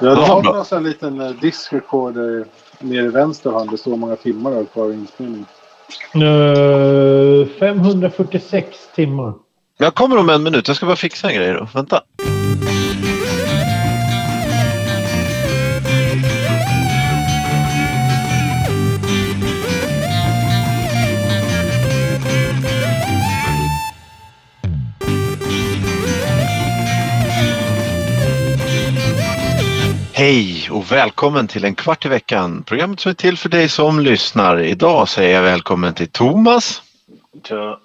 Ja, Ja, har sån här liten eh, disc recorder nere i vänster hand. Det står hur många timmar du har kvar i inspelning. Eh, 546 timmar. Jag kommer om en minut. Jag ska bara fixa en grej då. Vänta. Hej och välkommen till en kvart i veckan. Programmet som är till för dig som lyssnar. Idag säger jag välkommen till Thomas Tja.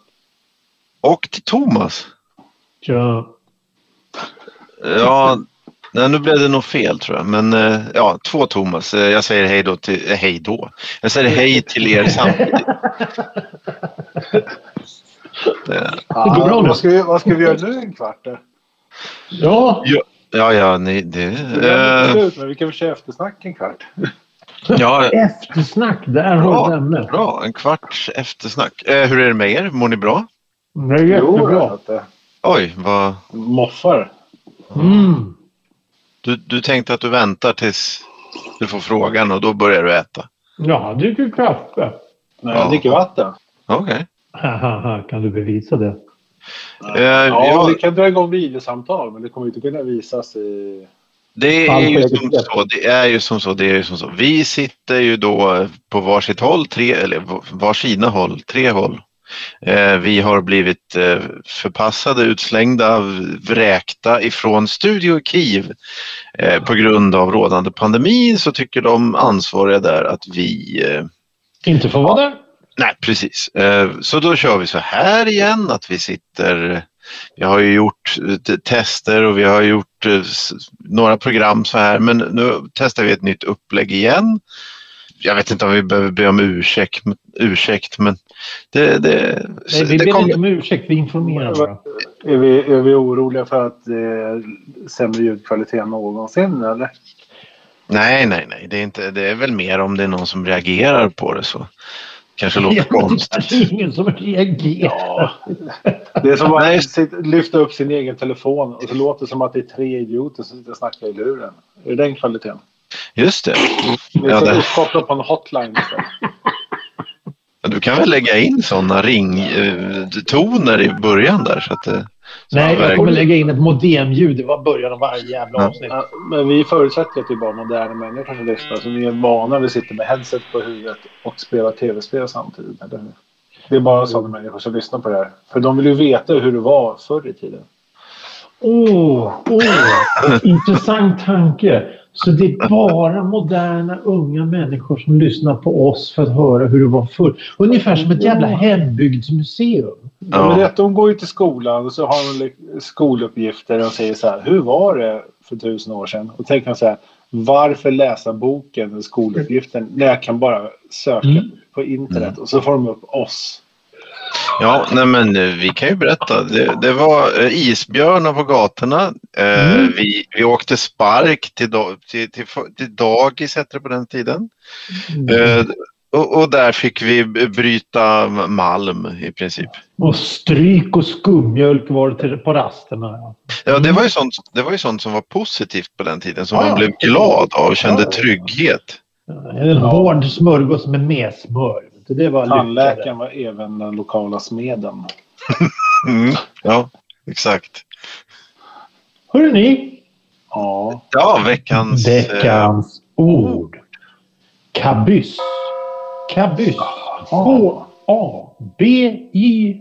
och till Thomas. Ja. Ja, nej, nu blev det nog fel tror jag. Men eh, ja, två Thomas. Eh, Jag säger hej då till, eh, hej då. Jag säger hej till er samtidigt. Det- Ja, går bra nu. vad, ska vi, vad ska vi göra nu en kvart? ja. Ja, ja, ni, det... Är Eh, slut, men vi kan väl köra eftersnack en kvart. ja, Eftersnack. Där har du ett ämne. bra. En kvarts eftersnack. Eh, hur är det med er? Mår ni bra? Det är Jo, jättebra. det Oj, vad... moffar. Mm. Du, du tänkte att du väntar tills du får frågan och då börjar du äta? Ja, dricker kaffe. Nej, Ja. jag dricker vatten. Okej. Haha, kan du bevisa det? Eh, Ja, ja. vi kan dra igång videosamtal, men det kommer inte kunna visas i... Det är, ju som så, det är ju som så. Det är ju som så. Vi sitter ju då på varsitt håll, tre, eller varsina håll, tre håll. Eh, vi har blivit eh, förpassade, utslängda, vräkta ifrån Studio Kiev. Eh, på grund av rådande pandemi så tycker de ansvariga där att vi eh, Inte får vara där? Nej, precis. Eh, Så då kör vi så här igen att vi sitter vi har ju gjort eh, tester och vi har gjort eh, några program så här men nu testar vi ett nytt upplägg igen. Jag vet inte om vi behöver be om ursäkt, ursäkt men det, det, Nej, vi det ber kommer- inte om ursäkt. Vi informerar bara. Är vi, är vi oroliga för att det är sämre ljudkvalitet än någonsin, eller? Nej, nej, nej. Det är, inte, det är väl mer om det är någon som reagerar på det så kanske låter Ja, konstigt. Det är ingen som reagerar. Det är som att lyfta upp sin egen telefon och så låter det som att det är tre idioter som sitter och snackar i luren. Är det den kvaliteten? Just det. Vi Ja, ska det- uppkoppla på en hotline. Du kan väl lägga in sådana ringtoner i början där så att det... Nej, jag kommer lägga in ett modemljud. Det var början av varje jävla avsnitt. Ja, men vi förutsätter att det är bara moderna människor som lyssnar. Så ni är vana vid att sitta med headset på huvudet och spela tv-spel samtidigt. Eller? Det är bara sådana människor som lyssnar på det här. För de vill ju veta hur det var förr i tiden. Åh, åh, intressant tanke. Så det är bara moderna unga människor som lyssnar på oss för att höra hur det var förr. Ungefär som ett jävla hembygdsmuseum. Ja. Men att de går ju till skolan och så har de skoluppgifter och säger så här. Hur var det för tusen år sedan? Och tänker man så här. Varför läsa boken skoluppgiften när jag kan bara söka Mm. på internet och så får de upp oss. Ja, nej men eh, vi kan ju berätta. Det, det var eh, isbjörnar på gatorna. Eh, Mm. vi, vi åkte spark till, till, till, till dagis hette det på den tiden. Eh, och, och där fick vi bryta malm i princip. Och stryk och skummjölk var det till, på rasterna. Ja. Ja, det var, ju sånt, det var ju sånt som var positivt på den tiden som Ja, man blev glad av och kände trygghet. En hård smörgås med mer smör. Det var. Tandläkaren var även den lokala smeden. Mm, ja, exakt. Hörrni, ni, Ja. Ja, veckans... eh, veckans ord. Kabyss. Kabyss.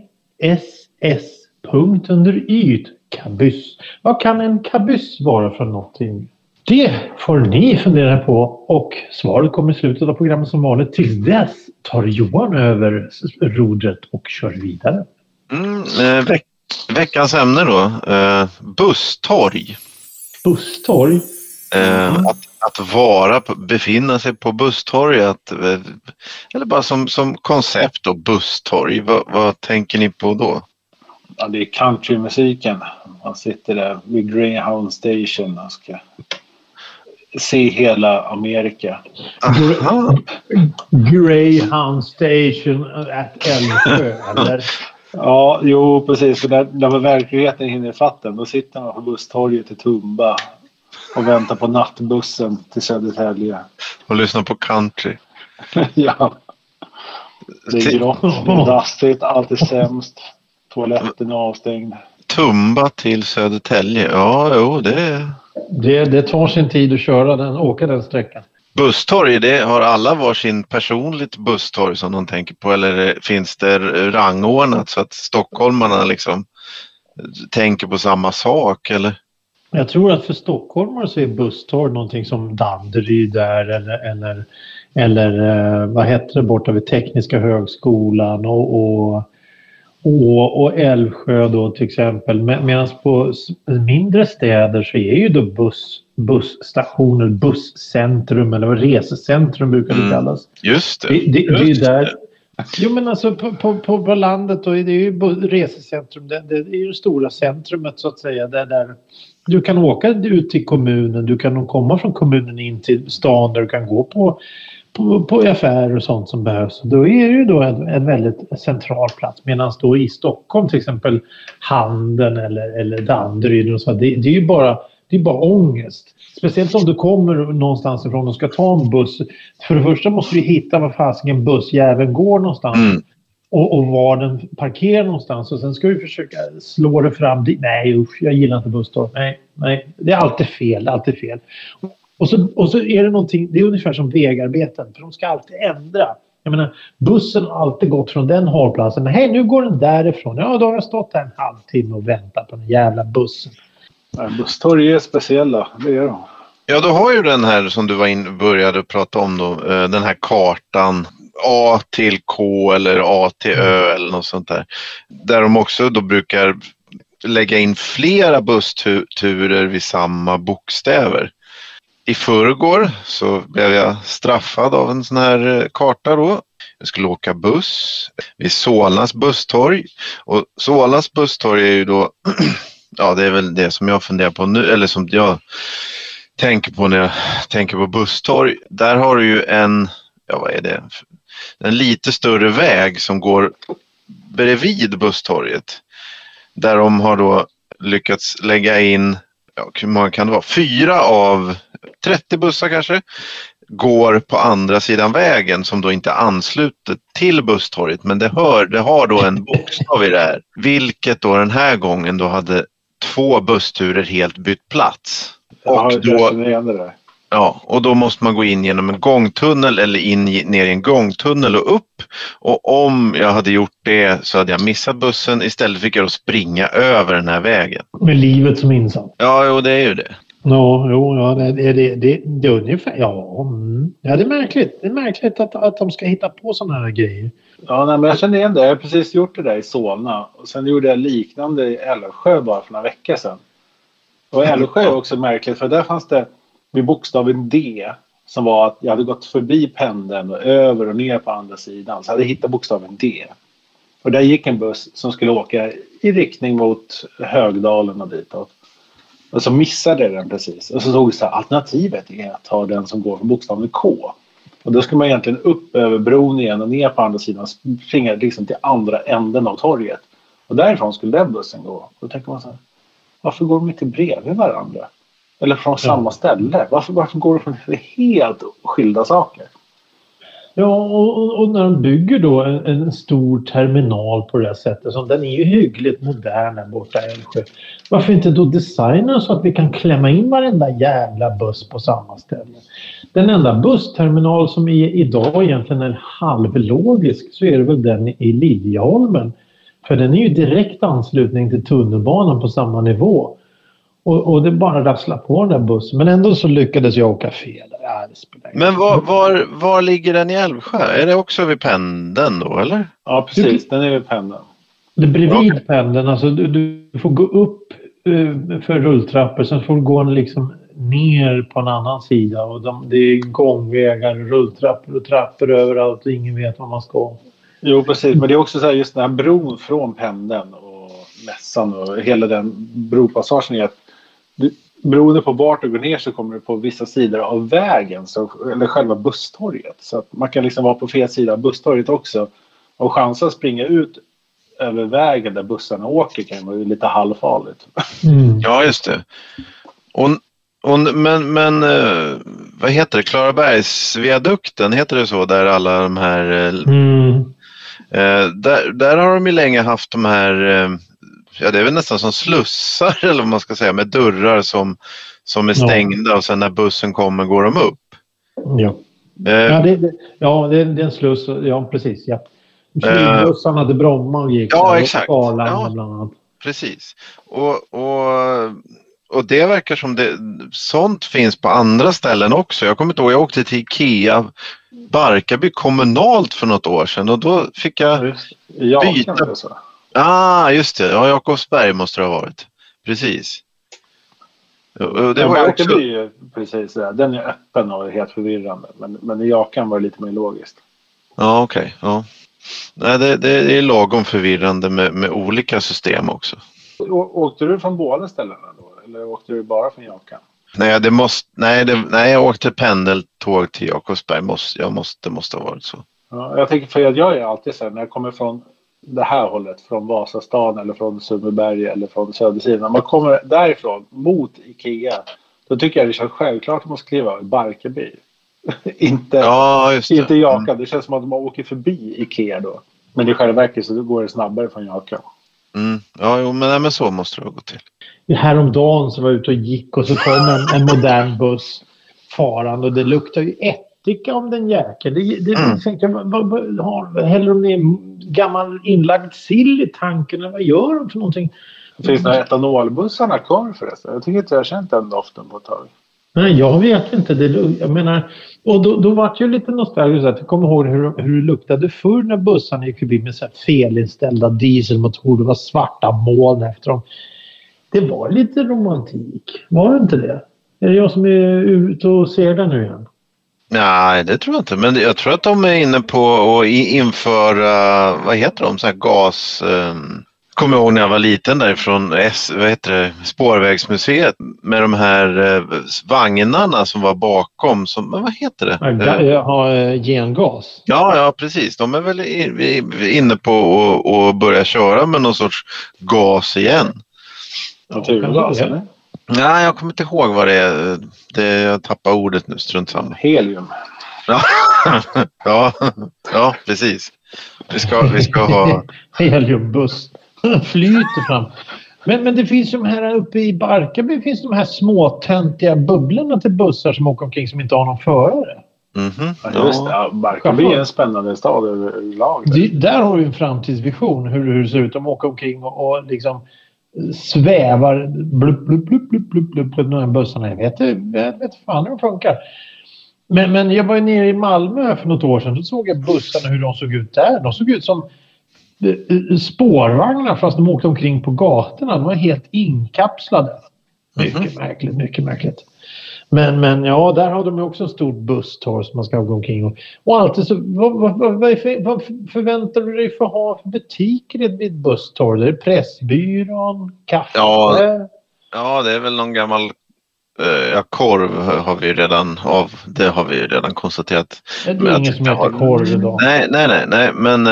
K-A-B-Y-S-S. Punkt under y. Kabyss. Vad kan en kabyss vara för någonting? Det får ni fundera på och svaret kommer i slutet av programmet som vanligt. Till dess tar Johan över rodret och kör vidare. Mm, eh, veck, veckans ämne då. Eh, busstorg. Busstorg. Eh, att, att vara, befinna sig på busstorg. Att, eh, eller bara som, som koncept då, busstorg. Vad, vad tänker ni på då? ja, det är countrymusiken. Man sitter där vid Greyhound Station och ska se hela Amerika. Aha. Greyhound Station at Älvsjö, eller? Ja, jo precis. För när, när verkligheten hinner ifatt då sitter man på busstorget i Tumba och väntar på nattbussen till Södertälje. Och lyssna på country. ja. Det är grått, det är dassigt, allt är sämst. Toaletten är avstängd. Tumba till Södertälje. Ja, jo, det... Det, det tar sin tid att köra den, åka den sträckan. Busstorg, det har alla varsin personligt busstorg som de tänker på eller finns det rangordnat så att stockholmarna liksom tänker på samma sak eller? Jag tror att för stockholmare så är busstorg någonting som Danderyd där eller, eller, eller eh, vad heter det borta vid Tekniska högskolan och, och, och, och Älvsjö då till exempel. Med, Medan på mindre städer så är ju då buss, busstationer, busscentrum eller resecentrum brukar det Mm. kallas. Just det. Det, det, det är Just där. Jo men alltså på, på, på, på landet då är det ju resecentrum. Det, det är ju det stora centrumet så att säga. Där, där du kan åka ut till kommunen. Du kan komma från kommunen in till stan där du kan gå på, på, på affärer och sånt som behövs. Då är det ju då en, en väldigt central plats. Medan då i Stockholm till exempel Handen eller, eller Danderyd och så. Det, det är ju bara, det är bara ångest. Speciellt om du kommer någonstans ifrån och ska ta en buss. För det första måste du hitta var fasiken bussjäveln går någonstans. Mm. Och, och var den parkerar någonstans. Och sen ska du försöka slå det fram dit. Nej usch, jag gillar inte busstorg. Nej, nej. Det är alltid fel. Alltid fel. Och så, och så är det någonting, det är ungefär som vägarbeten. För de ska alltid ändra. Jag menar, bussen har alltid gått från den hållplatsen. Men hej, nu går den därifrån. Ja, då har jag stått här en halvtimme och väntat på den jävla bussen. Busstorg är speciella, det är de. Ja, du har ju den här som du var in, började prata om då, eh, den här kartan A till K eller A till Ö eller något sånt där. Där de också då brukar lägga in flera bussturer vid samma bokstäver. I förrgår så blev jag straffad av en sån här eh, karta då. Jag skulle åka buss vid Solnas busstorg och Solnas busstorg är ju då Ja, det är väl det som jag funderar på nu, eller som jag tänker på när jag tänker på busstorg. Där har du ju en, ja vad är det, en lite större väg som går bredvid busstorget. Där de har då lyckats lägga in, ja, hur många kan det vara, fyra av 30 bussar kanske går på andra sidan vägen som då inte är anslutet till busstorget men det, hör, det har då en bokstav i det här. Vilket då den här gången då hade två bussturer helt bytt plats. Och då, ja, och då måste man gå in genom en gångtunnel eller in ner i en gångtunnel och upp. Och om jag hade gjort det så hade jag missat bussen. Istället fick jag då springa över den här vägen. Med livet som insats. Ja, jo, det är ju det. Ja, jo, ja, det, det, det, det, det är ungefär... Ja, mm. ja, det är märkligt. Det är märkligt att, att de ska hitta på sådana här grejer. Ja, nej, men jag känner igen det. Jag har precis gjort det där i Solna. Och sen gjorde jag liknande i Älvsjö bara för några veckor sedan. Och Älvsjö är också märkligt för där fanns det vid bokstaven D som var att jag hade gått förbi pendeln och över och ner på andra sidan. Så jag hade hittat bokstaven D. Och där gick en buss som skulle åka i riktning mot Högdalen och ditåt. Och så missade den precis. Och så stod det så här, alternativet är att ta den som går från bokstaven K. Och då ska man egentligen upp över bron igen och ner på andra sidan. Springa liksom till andra änden av torget. Och därifrån skulle den bussen gå. Då tänker man så här. Varför går de inte bredvid varandra? Eller från samma ställe? Varför, varför går de från helt skilda saker? Ja, och, och- när de bygger då en, en stor terminal på det här sättet, som den är ju hyggligt modern där borta i Älvsjö. Varför inte då designa så att vi kan klämma in varenda jävla buss på samma ställe? Den enda bussterminal som är idag egentligen är halvlogisk så är det väl den i Liljeholmen. För den är ju direkt anslutning till tunnelbanan på samma nivå. Och, och det bara rasslar på den där bussen. Men ändå så lyckades jag åka fel. Spelar ingen Men var, var, var ligger den i Älvsjö? Är det också vid pendeln då eller? Ja, precis. Den är vid pendeln. Det är bredvid pendeln. Alltså du, du får gå upp eh, för rulltrappor. Sen får du gå liksom ner på en annan sida. Och de, det är gångvägar, rulltrappor och trappor överallt. Och ingen vet var man ska. Jo, precis. Men det är också så här just den här bron från pendeln och mässan och hela den bropassagen är att beroende på vart du går ner så kommer du på vissa sidor av vägen, så, eller själva busstorget. Så att man kan liksom vara på fel sida av busstorget också. Och chansen att springa ut över vägen där bussarna åker kan vara lite halvfarligt. Mm. Ja, just det. Och Och, men men eh, vad heter det, Klarabergsviadukten, heter det så där alla de här eh, Mm. Eh, där, där har de ju länge haft de här, ja det är väl nästan som slussar eller vad man ska säga, med dörrar som, som är Ja. stängda och sen när bussen kommer går de upp. Ja, Eh, ja, det, det, ja det, det är en sluss. Ja, precis. Ja. Flygbussarna till Bromma och gick Ja, där, och exakt. Arlanda Ja. bland annat. Precis. Och, och, och det verkar som det, sånt finns på andra ställen också. Jag kommer inte ihåg, jag åkte till Ikea Barkarby kommunalt för något år sedan och då fick jag, Just- Ja, Ah just det, ja Jakobsberg måste det ha varit. Precis. Och- Det var ju också, är ju precis det. Den är öppen och helt förvirrande. Men, men i Jakan var det lite mer logiskt. Ja, okej. Ja. Nej, det, det är lagom förvirrande med, med olika system också. Å, åkte du från båda ställena då? Eller åkte du bara från Jakan? Nej, det måste, nej, det, nej jag åkte pendeltåg till Jakobsberg. Måste, jag måste, det måste ha varit så. Ja, jag tänker för jag är alltid så här när jag kommer från det här hållet, från Vasastan eller från Sundbyberg eller från Södersidan. När man kommer därifrån mot Ikea, då tycker jag det känns självklart att man ska kliva i Barkarby. inte, Ja, inte Jakan. Det känns som att man åker förbi Ikea då. Men i själva verket så går det snabbare från Jakan. Mm. Ja, jo, men, nej, men så måste det gått till. Häromdagen så var jag ute och gick och så kom en, en modern buss farande och det luktar ju ättika om den jäkeln. Det, det, Mm. tänkte, vad, vad, har, häller de ner gammal inlagd sill i tanken eller vad gör de för någonting? Finns några etanolbussarna kvar förresten? Jag tycker inte jag har känt den doften på ett tag. Nej, jag vet inte. Det, jag menar, och då, då var det ju lite nostalgiskt. Jag kommer ihåg hur, hur det luktade förr när bussarna gick förbi med så felinställda dieselmotorer. Det var svarta moln efter dem. Det var lite romantik. Var det inte det? Är det jag som är ute och ser det nu igen? Nej, det tror jag inte. Men jag tror att de är inne på att införa, vad heter de, så här gas... Um, kommer ihåg när jag var liten därifrån S, vad heter det, Spårvägsmuseet med de här eh, vagnarna som var bakom. Som, men vad heter det? Ja, Eh, Jag eh, gengas. Ja, ja precis. De är väl inne på att att börja köra med någon sorts gas igen. Naturgas eller? Nej, jag kommer inte ihåg vad det är. Det, jag tappar ordet nu, strunt samma. Helium. Ja, ja, ja, precis. Vi ska, vi ska ha... Heliumbuss. Flyter fram. Men, men det finns de här uppe i Barkarby finns de här småtöntiga bubblorna till bussar som åker omkring som inte har någon förare. Mhm, Ja, just det. Ja, Barkarby är en spännande stad överlag. där har du en framtidsvision hur, hur det ser ut. De åker omkring och, och liksom svävar blupp, blupp, blupp, blupp, blupp, blupp, blupp, de här bussarna. Jag vet, jag vet fan hur de funkar. Men, men jag var ju nere i Malmö för något år sedan. Då såg jag bussarna hur de såg ut där. De såg ut som eh, spårvagnar fast de åkte omkring på gatorna. De var helt inkapslade. Mycket märkligt, mycket märkligt. Men, men ja, där har de ju också en stor busstorg som man ska gå omkring och, och alltid så, vad, vad, vad, vad, förväntar du dig för att ha för butiker vid ett busstorg? Det är Pressbyrån, kaffe? Ja. Ja, det är väl någon gammal eh, ja, korv har vi ju redan av. Det har vi ju redan konstaterat. det är men ingen som heter jag- korv idag. Nej, nej, nej, nej, men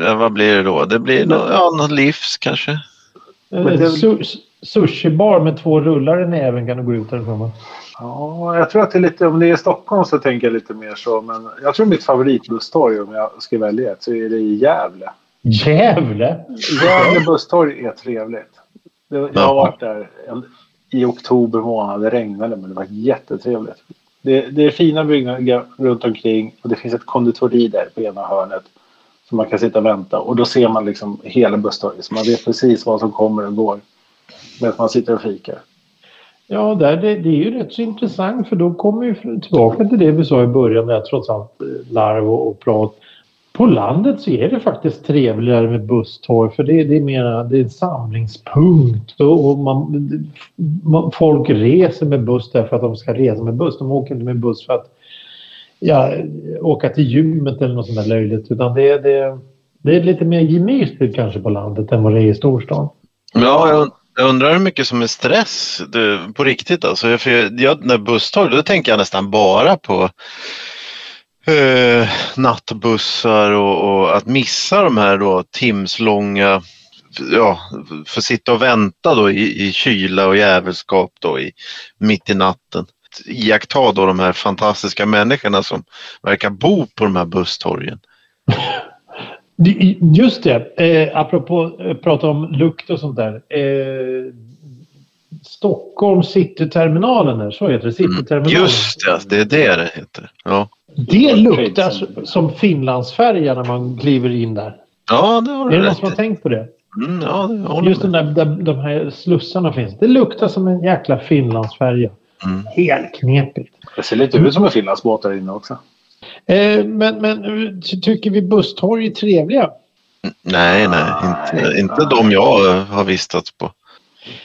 eh, vad blir det då? Det blir nå ja, något livs kanske. Men det Sushibar med två rullar i näven kan du gå ut därifrån? Ja, jag tror att det är lite, om det är i Stockholm så tänker jag lite mer så. Men jag tror mitt favoritbusstorg om jag ska välja ett så är det i Gävle. Gävle? Gävle busstorg är trevligt. Jag har varit där en, i oktober månad. Det regnade men det var jättetrevligt. Det, det är fina byggnader runt omkring och det finns ett konditori där på ena hörnet. Så man kan sitta och vänta och då ser man liksom hela busstorget. Så man vet precis vad som kommer och går. Medan man sitter och fikar. Ja, där, det, det är ju rätt så intressant för då kommer vi tillbaka till det vi sa i början där trots allt eh, larv och, och prat. På landet så är det faktiskt trevligare med busstorg för det, det är mera det är en samlingspunkt och, och man, man, folk reser med buss därför att de ska resa med buss. De åker inte med buss för att ja, åka till gymmet eller något sånt där löjligt utan det, det, det är lite mer gemytligt kanske på landet än vad det är i storstan. Ja, jag, jag undrar hur mycket som är stress du, på riktigt. Alltså, för jag, jag, när busståg, då tänker jag nästan bara på eh, nattbussar och, och att missa de här då timslånga ja, få sitta och vänta då i, i kyla och jävelskap då i, mitt i natten. Iaktta då de här fantastiska människorna som verkar bo på de här busstorgen. Just det, eh, apropå eh, prata om lukt och sånt där. Eh, Stockholm Cityterminalen där, så heter det. Cityterminalen. Mm. Just det, det är det det heter. Ja, Det luktar som Finlandsfärja när man kliver in där. ja det har Är du det någon som har tänkt på det? Mm, ja, det håller Just den där, där de här slussarna finns. Det luktar som en jäkla Finlandsfärja. Mm. Helt knepigt. Det ser lite ut som en finlandsbåt där inne också. Eh, men, men ty- tycker vi busstorg är trevliga? Nej, nej, inte, inte de jag har vistats på.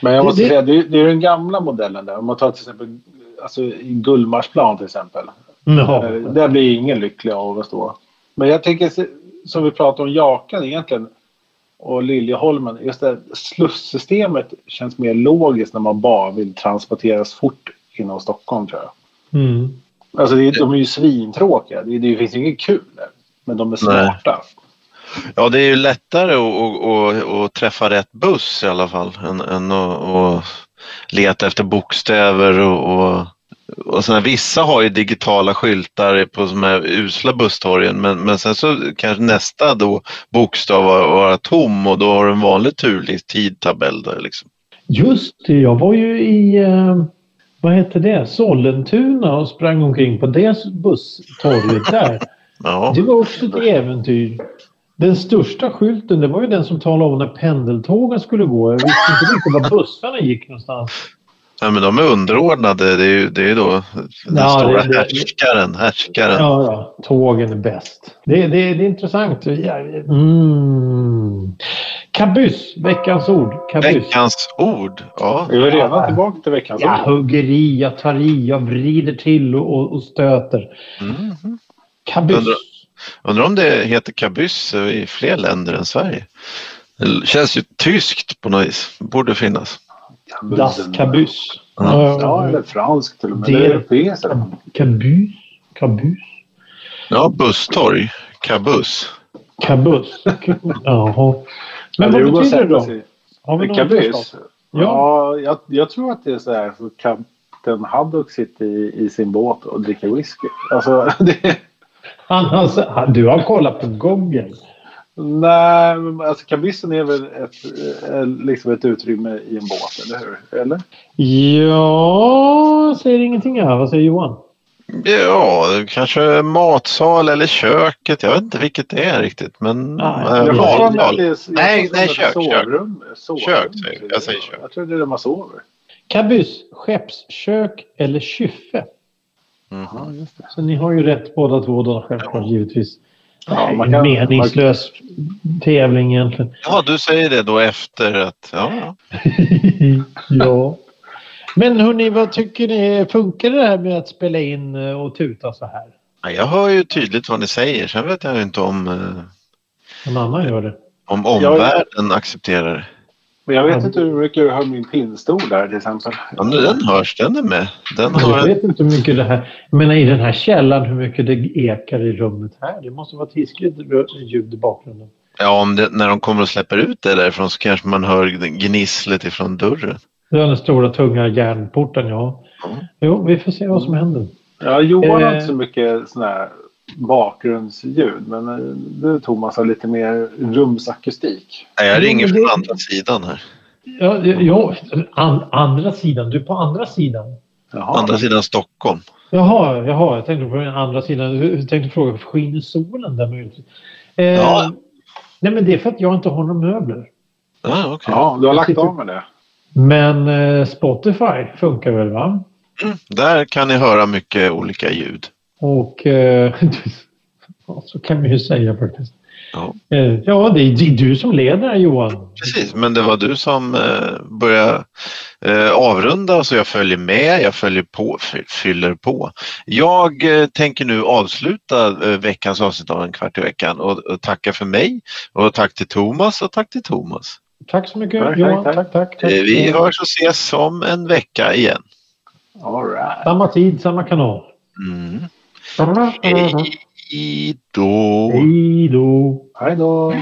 Men jag måste Det- säga, det är, det är den gamla modellen där. Om man tar till exempel alltså, i Gullmarsplan till exempel. Ja. Eh, Där blir ingen lycklig av att stå. Men jag tänker som vi pratade om Jakan egentligen och Liljeholmen. Just det slussystemet känns mer logiskt när man bara vill transporteras fort inom Stockholm tror jag. Mm. Alltså det, de är ju svintråkiga. Det, det finns ju inget kul där. Men de är smarta. Ja, det är ju lättare att, att, att, att träffa rätt buss i alla fall än, än att, leta efter bokstäver och, och, och såna, vissa har ju digitala skyltar på de här usla busstorgen men, men sen så kanske nästa då bokstav var, vara tom och då har du en vanlig turlig tidtabell där liksom. Just det, jag var ju i eh, vad heter det? Sollentuna och sprang omkring på det busstorget där. Ja, Det var också ett äventyr. Den största skylten det var ju den som talade om när pendeltågen skulle gå. Jag visste inte riktigt var bussarna gick någonstans. Nej, men de är underordnade. Det är ju det är ju då den Ja, stora det- det- härskaren. härskaren. Ja, ja. Tågen är bäst. Det, det, det är intressant. Ja, Mm. Kabyss, veckans ord. Kabyss. Veckans ord. Ja. Vi är redan tillbaka till veckans Jag ord. hugger i, jag tar i, jag vrider till och, och, och stöter. Mm. Kabyss. Undrar- Undrar om det heter kabyss i fler länder än Sverige. Det känns ju tyskt på något vis. Borde finnas. Das Kabyss. Ja. Ja, eller franskt till och med. Är europeiskt. Kabyss. Kabyss. Ja, busstorg. Kabuss. Kabuss. Jaha. Men Ja, vad betyder det då? Har vi förslag? Ja, Ja. jag, jag tror att det är så här. Så Kapten Haddock sitter i, i sin båt och dricker whisky. Alltså, det, Han, du har kollat på Google. Nej, men alltså kabyssen är väl ett, eh, liksom ett utrymme i en båt, eller hur? Eller? Ja, säger ingenting här. Vad säger Johan? Ja, kanske matsal eller köket. Jag vet inte vilket det är riktigt. Men Nej, äh, Jag matsal. det är- jag Nej, nej, det är kök, kök. sovrum. Sovrum, Kök, säger jag. Jag säger kök. Jag tror det är där man sover. Kabyss, skeppskök eller kyffe? Mhm. Ja, det. Så ni har ju rätt båda två då, självklart givetvis. Ja, man en kan- meningslös tävling egentligen. Ja, du säger det då efter att... Ja, ja. Men hörni, vad tycker ni? Funkar det här med att spela in eh, och tuta så här? Ja, Jag hör ju tydligt vad ni säger. Sen vet jag inte om, eh, Någon annan gör det. om omvärlden accepterar det. Men jag vet inte hur mycket du hör min pinnstol där till exempel. Ja, den hörs, den är med. Den har Jag vet inte hur mycket det här... Jag menar i den här källan hur mycket det ekar i rummet här. Det måste vara ett hiskligt ljud i bakgrunden. ja, om det, när de kommer och släpper ut det därifrån så kanske man hör gnisslet ifrån dörren. Det är den stora tunga järnporten, ja. Mm. Jo, vi får se vad som händer. Ja, Johan har Eh. inte så mycket sån här bakgrundsljud. Men eh, du Thomas har lite mer rumsakustik. Nej, jag ringer från andra sidan här. Ja, ja an, andra sidan. Du är på andra sidan. Jaha. Andra sidan Stockholm. Jaha, jaha, jag tänkte på den andra sidan. Jag tänkte fråga, skiner solen där möjligtvis? Eh, Ja. Nej, men det är för att jag inte har några möbler. Ja, okej. Ja, du har lagt sitter- av med det. Men eh, Spotify funkar väl, va? Mm, där kan ni höra mycket olika ljud. Och eh, så kan vi ju säga faktiskt. Ja. Eh, ja, det är, det är du som leder här, Johan. Precis, men det var du som eh, började eh, avrunda så jag följer med, jag följer på, fy- fyller på. Jag eh, tänker nu avsluta eh, veckans avsnitt av En kvart i veckan och, och tacka för mig och tack till Thomas och tack till Thomas. Tack så mycket, Tack, Johan. tack, Tack, tack. tack. vi hörs och ses om en vecka igen. All right. Samma tid, samma kanal. Mm. Hej då! Hej då. Hej då.